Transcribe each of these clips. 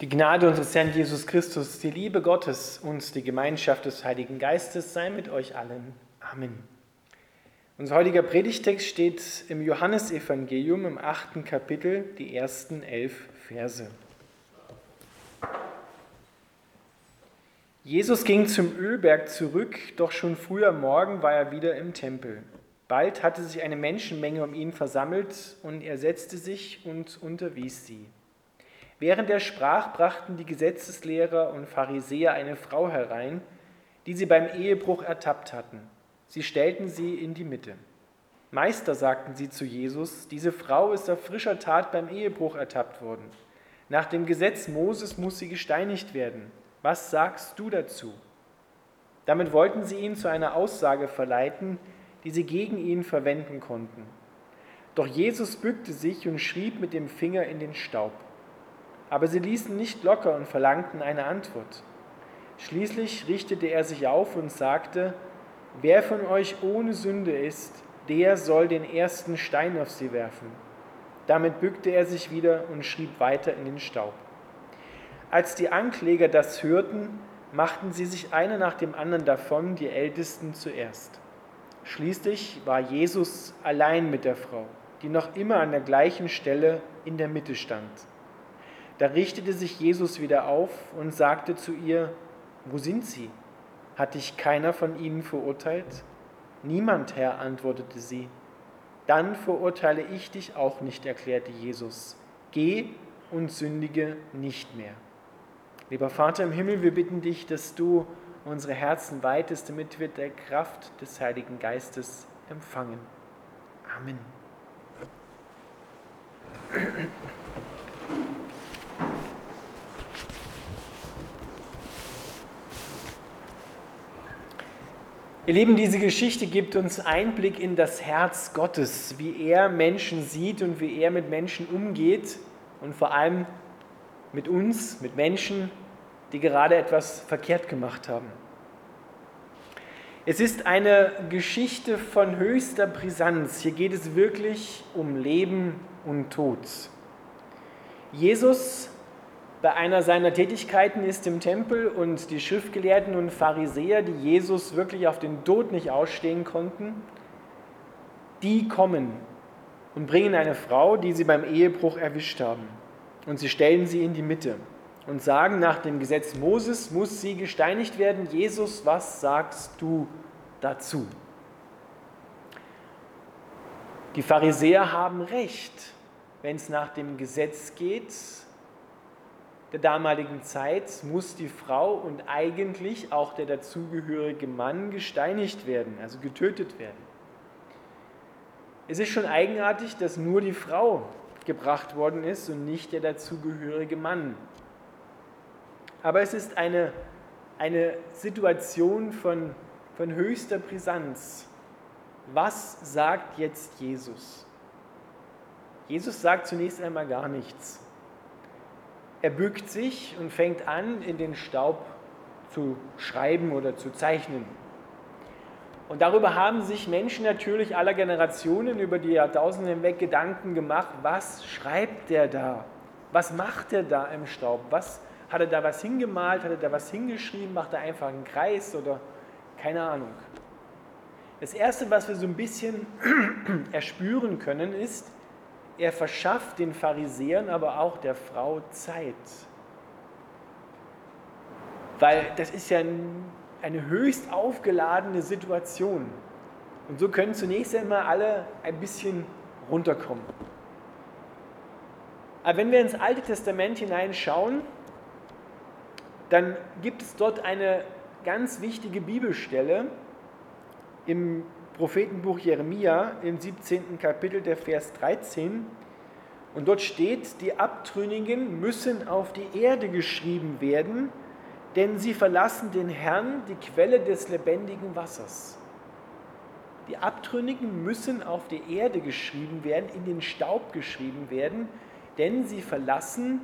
Die Gnade unseres Herrn Jesus Christus, die Liebe Gottes und die Gemeinschaft des Heiligen Geistes sei mit euch allen. Amen. Unser heutiger Predigtext steht im Johannesevangelium im achten Kapitel, die ersten elf Verse. Jesus ging zum Ölberg zurück, doch schon früh am Morgen war er wieder im Tempel. Bald hatte sich eine Menschenmenge um ihn versammelt und er setzte sich und unterwies sie. Während er sprach, brachten die Gesetzeslehrer und Pharisäer eine Frau herein, die sie beim Ehebruch ertappt hatten. Sie stellten sie in die Mitte. Meister, sagten sie zu Jesus, diese Frau ist auf frischer Tat beim Ehebruch ertappt worden. Nach dem Gesetz Moses muss sie gesteinigt werden. Was sagst du dazu? Damit wollten sie ihn zu einer Aussage verleiten, die sie gegen ihn verwenden konnten. Doch Jesus bückte sich und schrieb mit dem Finger in den Staub. Aber sie ließen nicht locker und verlangten eine Antwort. Schließlich richtete er sich auf und sagte, wer von euch ohne Sünde ist, der soll den ersten Stein auf sie werfen. Damit bückte er sich wieder und schrieb weiter in den Staub. Als die Ankläger das hörten, machten sie sich einer nach dem anderen davon, die Ältesten zuerst. Schließlich war Jesus allein mit der Frau, die noch immer an der gleichen Stelle in der Mitte stand. Da richtete sich Jesus wieder auf und sagte zu ihr, Wo sind sie? Hat dich keiner von ihnen verurteilt? Niemand, Herr, antwortete sie. Dann verurteile ich dich auch nicht, erklärte Jesus. Geh und sündige nicht mehr. Lieber Vater im Himmel, wir bitten dich, dass du unsere Herzen weitest, damit wir der Kraft des Heiligen Geistes empfangen. Amen. Ihr Lieben, diese Geschichte gibt uns Einblick in das Herz Gottes, wie er Menschen sieht und wie er mit Menschen umgeht und vor allem mit uns, mit Menschen, die gerade etwas verkehrt gemacht haben. Es ist eine Geschichte von höchster Brisanz. Hier geht es wirklich um Leben und Tod. Jesus bei einer seiner Tätigkeiten ist im Tempel und die Schriftgelehrten und Pharisäer, die Jesus wirklich auf den Tod nicht ausstehen konnten, die kommen und bringen eine Frau, die sie beim Ehebruch erwischt haben. Und sie stellen sie in die Mitte und sagen, nach dem Gesetz Moses muss sie gesteinigt werden. Jesus, was sagst du dazu? Die Pharisäer haben recht, wenn es nach dem Gesetz geht, der damaligen Zeit muss die Frau und eigentlich auch der dazugehörige Mann gesteinigt werden, also getötet werden. Es ist schon eigenartig, dass nur die Frau gebracht worden ist und nicht der dazugehörige Mann. Aber es ist eine, eine Situation von, von höchster Brisanz. Was sagt jetzt Jesus? Jesus sagt zunächst einmal gar nichts. Er bückt sich und fängt an, in den Staub zu schreiben oder zu zeichnen. Und darüber haben sich Menschen natürlich aller Generationen über die Jahrtausende hinweg Gedanken gemacht, was schreibt der da? Was macht er da im Staub? Was, hat er da was hingemalt? Hat er da was hingeschrieben? Macht er einfach einen Kreis oder keine Ahnung? Das Erste, was wir so ein bisschen erspüren können, ist, er verschafft den Pharisäern, aber auch der Frau Zeit. Weil das ist ja eine höchst aufgeladene Situation. Und so können zunächst einmal alle ein bisschen runterkommen. Aber wenn wir ins Alte Testament hineinschauen, dann gibt es dort eine ganz wichtige Bibelstelle im Prophetenbuch Jeremia im 17. Kapitel der Vers 13. Und dort steht, die Abtrünnigen müssen auf die Erde geschrieben werden, denn sie verlassen den Herrn, die Quelle des lebendigen Wassers. Die Abtrünnigen müssen auf die Erde geschrieben werden, in den Staub geschrieben werden, denn sie verlassen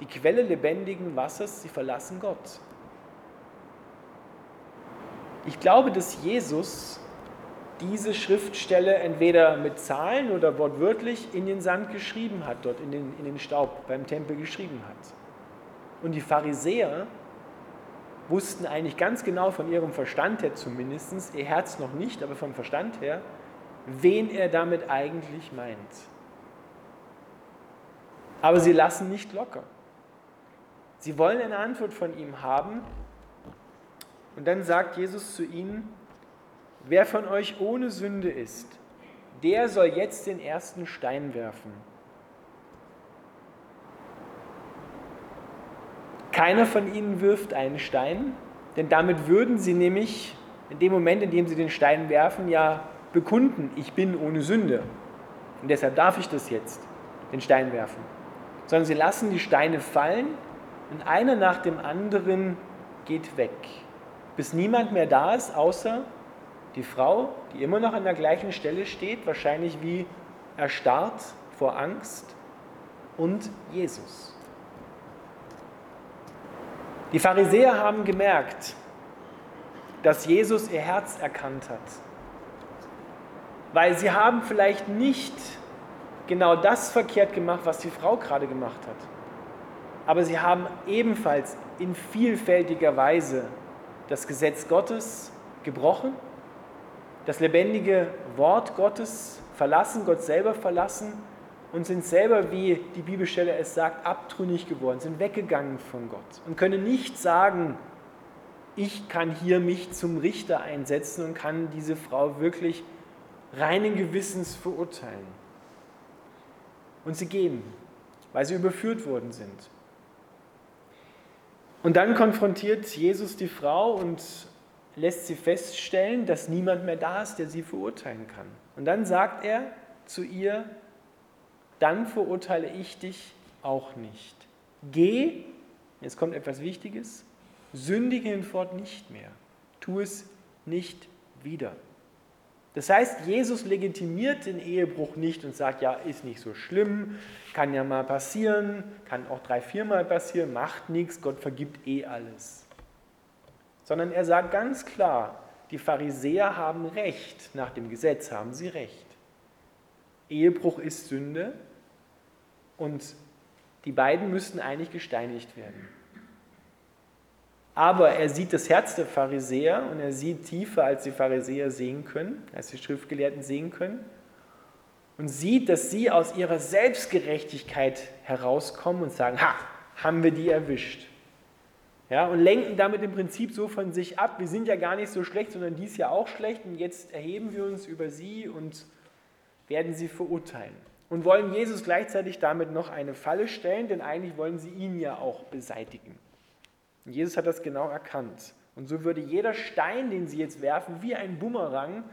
die Quelle lebendigen Wassers, sie verlassen Gott. Ich glaube, dass Jesus diese Schriftstelle entweder mit Zahlen oder wortwörtlich in den Sand geschrieben hat, dort in den, in den Staub beim Tempel geschrieben hat. Und die Pharisäer wussten eigentlich ganz genau von ihrem Verstand her zumindest, ihr Herz noch nicht, aber vom Verstand her, wen er damit eigentlich meint. Aber sie lassen nicht locker. Sie wollen eine Antwort von ihm haben. Und dann sagt Jesus zu ihnen, wer von euch ohne Sünde ist, der soll jetzt den ersten Stein werfen. Keiner von ihnen wirft einen Stein, denn damit würden sie nämlich in dem Moment, in dem sie den Stein werfen, ja bekunden, ich bin ohne Sünde. Und deshalb darf ich das jetzt, den Stein werfen. Sondern sie lassen die Steine fallen und einer nach dem anderen geht weg, bis niemand mehr da ist, außer die Frau, die immer noch an der gleichen Stelle steht, wahrscheinlich wie erstarrt vor Angst, und Jesus. Die Pharisäer haben gemerkt, dass Jesus ihr Herz erkannt hat, weil sie haben vielleicht nicht genau das verkehrt gemacht, was die Frau gerade gemacht hat, aber sie haben ebenfalls in vielfältiger Weise das Gesetz Gottes gebrochen, das lebendige Wort Gottes verlassen, Gott selber verlassen und sind selber, wie die Bibelstelle es sagt, abtrünnig geworden, sind weggegangen von Gott und können nicht sagen, ich kann hier mich zum Richter einsetzen und kann diese Frau wirklich reinen Gewissens verurteilen. Und sie gehen, weil sie überführt worden sind. Und dann konfrontiert Jesus die Frau und lässt sie feststellen, dass niemand mehr da ist, der sie verurteilen kann. Und dann sagt er zu ihr, dann verurteile ich dich auch nicht. Geh, jetzt kommt etwas Wichtiges, sündige hinfort nicht mehr. Tu es nicht wieder. Das heißt, Jesus legitimiert den Ehebruch nicht und sagt, ja, ist nicht so schlimm, kann ja mal passieren, kann auch drei, viermal passieren, macht nichts, Gott vergibt eh alles. Sondern er sagt ganz klar, die Pharisäer haben recht, nach dem Gesetz haben sie recht. Ehebruch ist Sünde und die beiden müssten eigentlich gesteinigt werden. Aber er sieht das Herz der Pharisäer und er sieht tiefer, als die Pharisäer sehen können, als die Schriftgelehrten sehen können. Und sieht, dass sie aus ihrer Selbstgerechtigkeit herauskommen und sagen, ha, haben wir die erwischt. Ja, und lenken damit im Prinzip so von sich ab, wir sind ja gar nicht so schlecht, sondern die ist ja auch schlecht und jetzt erheben wir uns über sie und werden sie verurteilen und wollen Jesus gleichzeitig damit noch eine Falle stellen, denn eigentlich wollen sie ihn ja auch beseitigen. Und Jesus hat das genau erkannt. Und so würde jeder Stein, den sie jetzt werfen, wie ein Bumerang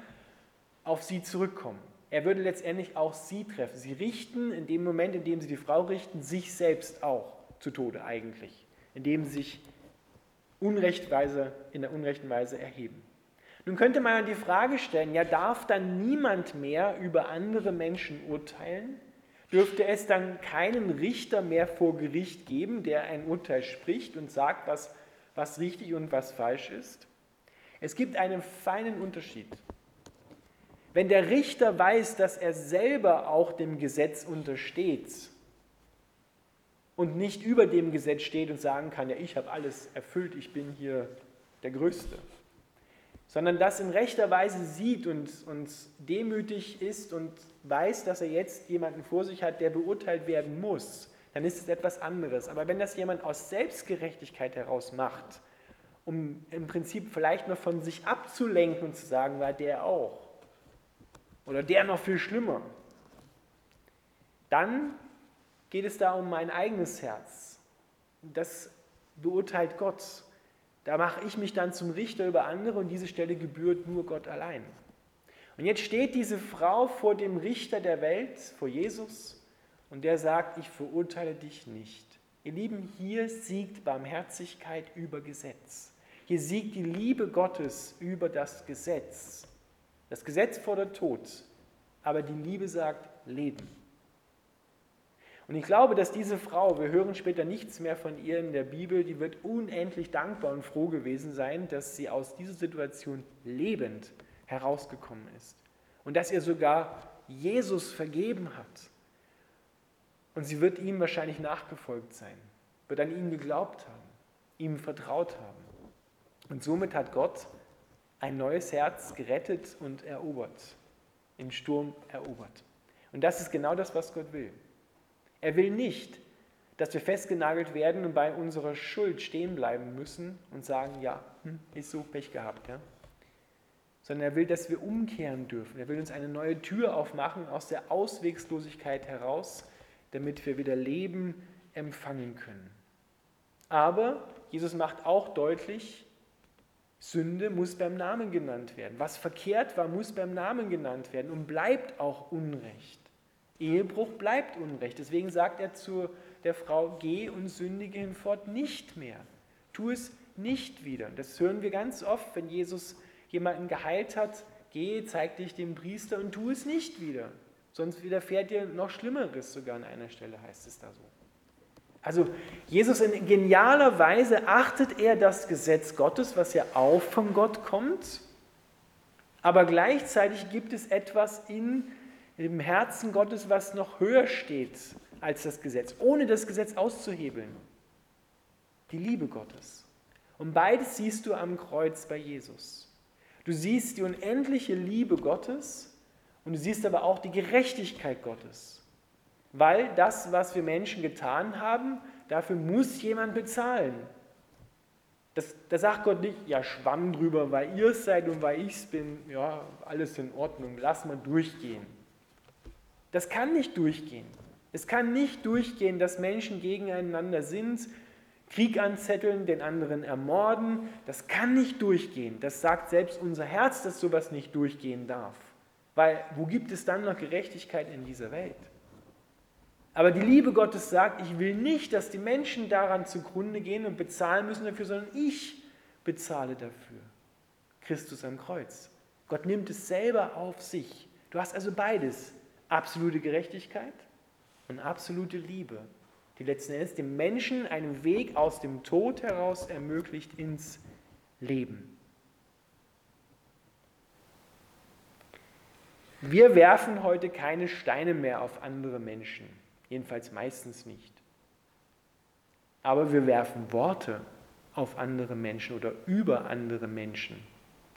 auf sie zurückkommen. Er würde letztendlich auch sie treffen. Sie richten in dem Moment, in dem sie die Frau richten, sich selbst auch zu Tode eigentlich, indem sie sich unrechtweise, in der unrechten Weise erheben. Nun könnte man die Frage stellen, ja, darf dann niemand mehr über andere Menschen urteilen? Dürfte es dann keinen Richter mehr vor Gericht geben, der ein Urteil spricht und sagt, was, was richtig und was falsch ist? Es gibt einen feinen Unterschied. Wenn der Richter weiß, dass er selber auch dem Gesetz untersteht und nicht über dem Gesetz steht und sagen kann, ja, ich habe alles erfüllt, ich bin hier der Größte, sondern das in rechter Weise sieht und, und demütig ist und weiß, dass er jetzt jemanden vor sich hat, der beurteilt werden muss, dann ist es etwas anderes. Aber wenn das jemand aus Selbstgerechtigkeit heraus macht, um im Prinzip vielleicht noch von sich abzulenken und zu sagen, war der auch, oder der noch viel schlimmer, dann geht es da um mein eigenes Herz. Das beurteilt Gott. Da mache ich mich dann zum Richter über andere und diese Stelle gebührt nur Gott allein. Und jetzt steht diese Frau vor dem Richter der Welt, vor Jesus, und der sagt, ich verurteile dich nicht. Ihr Lieben, hier siegt Barmherzigkeit über Gesetz. Hier siegt die Liebe Gottes über das Gesetz. Das Gesetz fordert Tod, aber die Liebe sagt Leben. Und ich glaube, dass diese Frau, wir hören später nichts mehr von ihr in der Bibel, die wird unendlich dankbar und froh gewesen sein, dass sie aus dieser Situation lebend herausgekommen ist. Und dass ihr sogar Jesus vergeben hat. Und sie wird ihm wahrscheinlich nachgefolgt sein, wird an ihn geglaubt haben, ihm vertraut haben. Und somit hat Gott ein neues Herz gerettet und erobert, im Sturm erobert. Und das ist genau das, was Gott will. Er will nicht, dass wir festgenagelt werden und bei unserer Schuld stehen bleiben müssen und sagen, ja, hm, ist so Pech gehabt. Ja? Sondern er will, dass wir umkehren dürfen. Er will uns eine neue Tür aufmachen aus der Auswegslosigkeit heraus, damit wir wieder Leben empfangen können. Aber Jesus macht auch deutlich, Sünde muss beim Namen genannt werden. Was verkehrt war, muss beim Namen genannt werden und bleibt auch Unrecht. Ehebruch bleibt Unrecht. Deswegen sagt er zu der Frau, geh und sündige hinfort nicht mehr. Tu es nicht wieder. Das hören wir ganz oft, wenn Jesus jemanden geheilt hat, geh, zeig dich dem Priester und tu es nicht wieder. Sonst widerfährt dir noch Schlimmeres, sogar an einer Stelle heißt es da so. Also Jesus in genialer Weise achtet er das Gesetz Gottes, was ja auch von Gott kommt, aber gleichzeitig gibt es etwas in dem Herzen Gottes, was noch höher steht als das Gesetz, ohne das Gesetz auszuhebeln. Die Liebe Gottes. Und beides siehst du am Kreuz bei Jesus. Du siehst die unendliche Liebe Gottes und du siehst aber auch die Gerechtigkeit Gottes. Weil das, was wir Menschen getan haben, dafür muss jemand bezahlen. Das, da sagt Gott nicht, ja, schwamm drüber, weil ihr es seid und weil ich es bin, ja, alles in Ordnung, lass mal durchgehen. Das kann nicht durchgehen. Es kann nicht durchgehen, dass Menschen gegeneinander sind, Krieg anzetteln, den anderen ermorden. Das kann nicht durchgehen. Das sagt selbst unser Herz, dass sowas nicht durchgehen darf. Weil wo gibt es dann noch Gerechtigkeit in dieser Welt? Aber die Liebe Gottes sagt, ich will nicht, dass die Menschen daran zugrunde gehen und bezahlen müssen dafür, sondern ich bezahle dafür. Christus am Kreuz. Gott nimmt es selber auf sich. Du hast also beides absolute Gerechtigkeit und absolute Liebe, die letzten Endes dem Menschen einen Weg aus dem Tod heraus ermöglicht ins Leben. Wir werfen heute keine Steine mehr auf andere Menschen, jedenfalls meistens nicht. Aber wir werfen Worte auf andere Menschen oder über andere Menschen,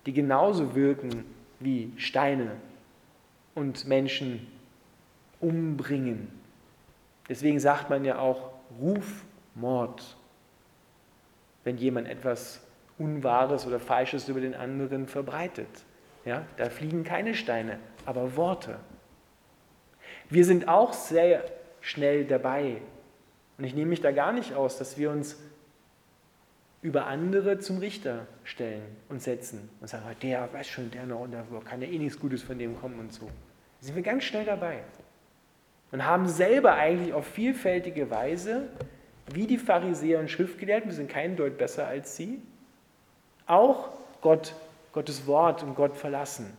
die genauso wirken wie Steine und Menschen umbringen. Deswegen sagt man ja auch Rufmord, wenn jemand etwas Unwahres oder Falsches über den anderen verbreitet. Ja, da fliegen keine Steine, aber Worte. Wir sind auch sehr schnell dabei. Und ich nehme mich da gar nicht aus, dass wir uns über andere zum Richter stellen und setzen und sagen, der weiß schon, der noch, und da kann ja eh nichts Gutes von dem kommen und so. Da sind wir ganz schnell dabei und haben selber eigentlich auf vielfältige Weise, wie die Pharisäer und Schriftgelehrten, wir sind kein Deut besser als sie, auch Gott, Gottes Wort und Gott verlassen.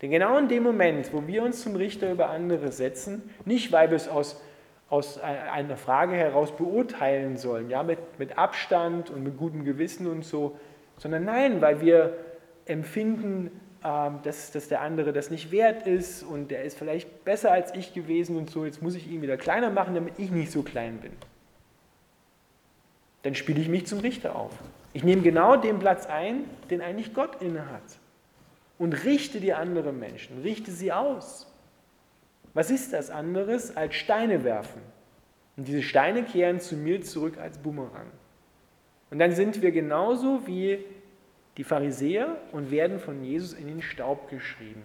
Denn genau in dem Moment, wo wir uns zum Richter über andere setzen, nicht weil wir es aus, aus einer Frage heraus beurteilen sollen, ja, mit, mit Abstand und mit gutem Gewissen und so, sondern nein, weil wir empfinden, dass, dass der andere das nicht wert ist und der ist vielleicht besser als ich gewesen und so, jetzt muss ich ihn wieder kleiner machen, damit ich nicht so klein bin. Dann spiele ich mich zum Richter auf. Ich nehme genau den Platz ein, den eigentlich Gott innehat und richte die anderen Menschen, richte sie aus. Was ist das anderes als Steine werfen? Und diese Steine kehren zu mir zurück als Bumerang. Und dann sind wir genauso wie die Pharisäer und werden von Jesus in den Staub geschrieben,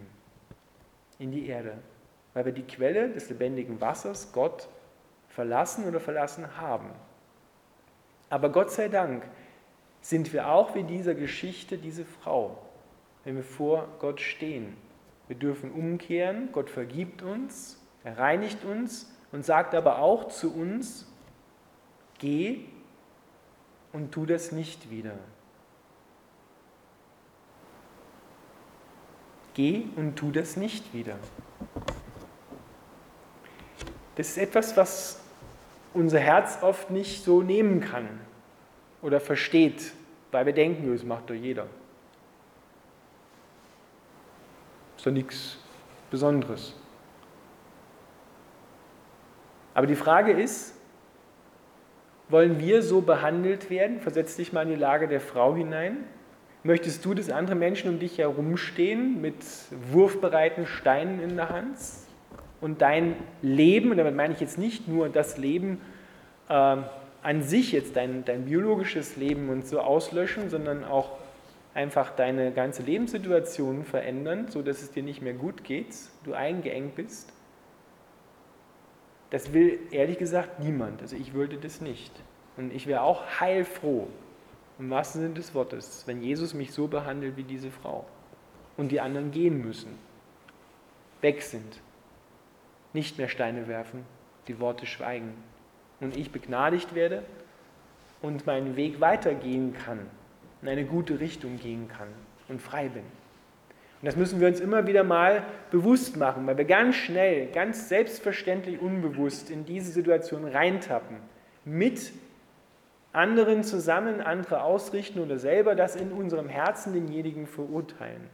in die Erde, weil wir die Quelle des lebendigen Wassers, Gott, verlassen oder verlassen haben. Aber Gott sei Dank sind wir auch wie dieser Geschichte diese Frau, wenn wir vor Gott stehen. Wir dürfen umkehren, Gott vergibt uns, er reinigt uns und sagt aber auch zu uns, geh und tu das nicht wieder. Geh und tu das nicht wieder. Das ist etwas, was unser Herz oft nicht so nehmen kann oder versteht, weil wir denken, das macht doch jeder. Ist doch nichts Besonderes. Aber die Frage ist, Wollen wir so behandelt werden? Versetz dich mal in die Lage der Frau hinein. Möchtest du, dass andere Menschen um dich herumstehen mit wurfbereiten Steinen in der Hand und dein Leben, und damit meine ich jetzt nicht nur das Leben äh, an sich, jetzt dein, dein biologisches Leben und so auslöschen, sondern auch einfach deine ganze Lebenssituation verändern, sodass es dir nicht mehr gut geht, du eingeengt bist? Das will ehrlich gesagt niemand. Also ich würde das nicht. Und ich wäre auch heilfroh, im wahrsten Sinne des Wortes, wenn Jesus mich so behandelt wie diese Frau und die anderen gehen müssen, weg sind, nicht mehr Steine werfen, die Worte schweigen und ich begnadigt werde und meinen Weg weitergehen kann, in eine gute Richtung gehen kann und frei bin. Und das müssen wir uns immer wieder mal bewusst machen, weil wir ganz schnell, ganz selbstverständlich unbewusst in diese Situation reintappen, mit anderen zusammen andere ausrichten oder selber das in unserem Herzen denjenigen verurteilen.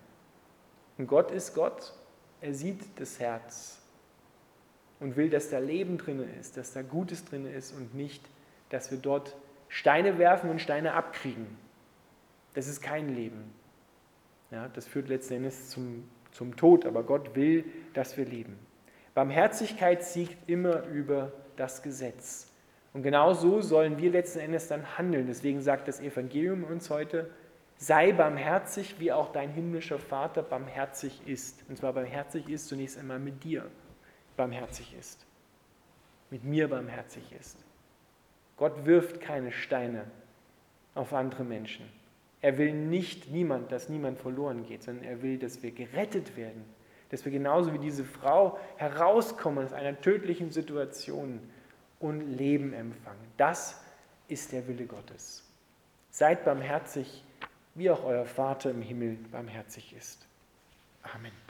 Und Gott ist Gott, er sieht das Herz und will, dass da Leben drin ist, dass da Gutes drin ist und nicht, dass wir dort Steine werfen und Steine abkriegen. Das ist kein Leben. Ja, das führt letzten Endes zum, zum Tod, aber Gott will, dass wir leben. Barmherzigkeit siegt immer über das Gesetz. Und genau so sollen wir letzten Endes dann handeln. Deswegen sagt das Evangelium uns heute, sei barmherzig, wie auch dein himmlischer Vater barmherzig ist. Und zwar barmherzig ist zunächst einmal mit dir barmherzig ist. Mit mir barmherzig ist. Gott wirft keine Steine auf andere Menschen. Er will nicht niemand, dass niemand verloren geht, sondern er will, dass wir gerettet werden, dass wir genauso wie diese Frau herauskommen aus einer tödlichen Situation und Leben empfangen. Das ist der Wille Gottes. Seid barmherzig, wie auch euer Vater im Himmel barmherzig ist. Amen.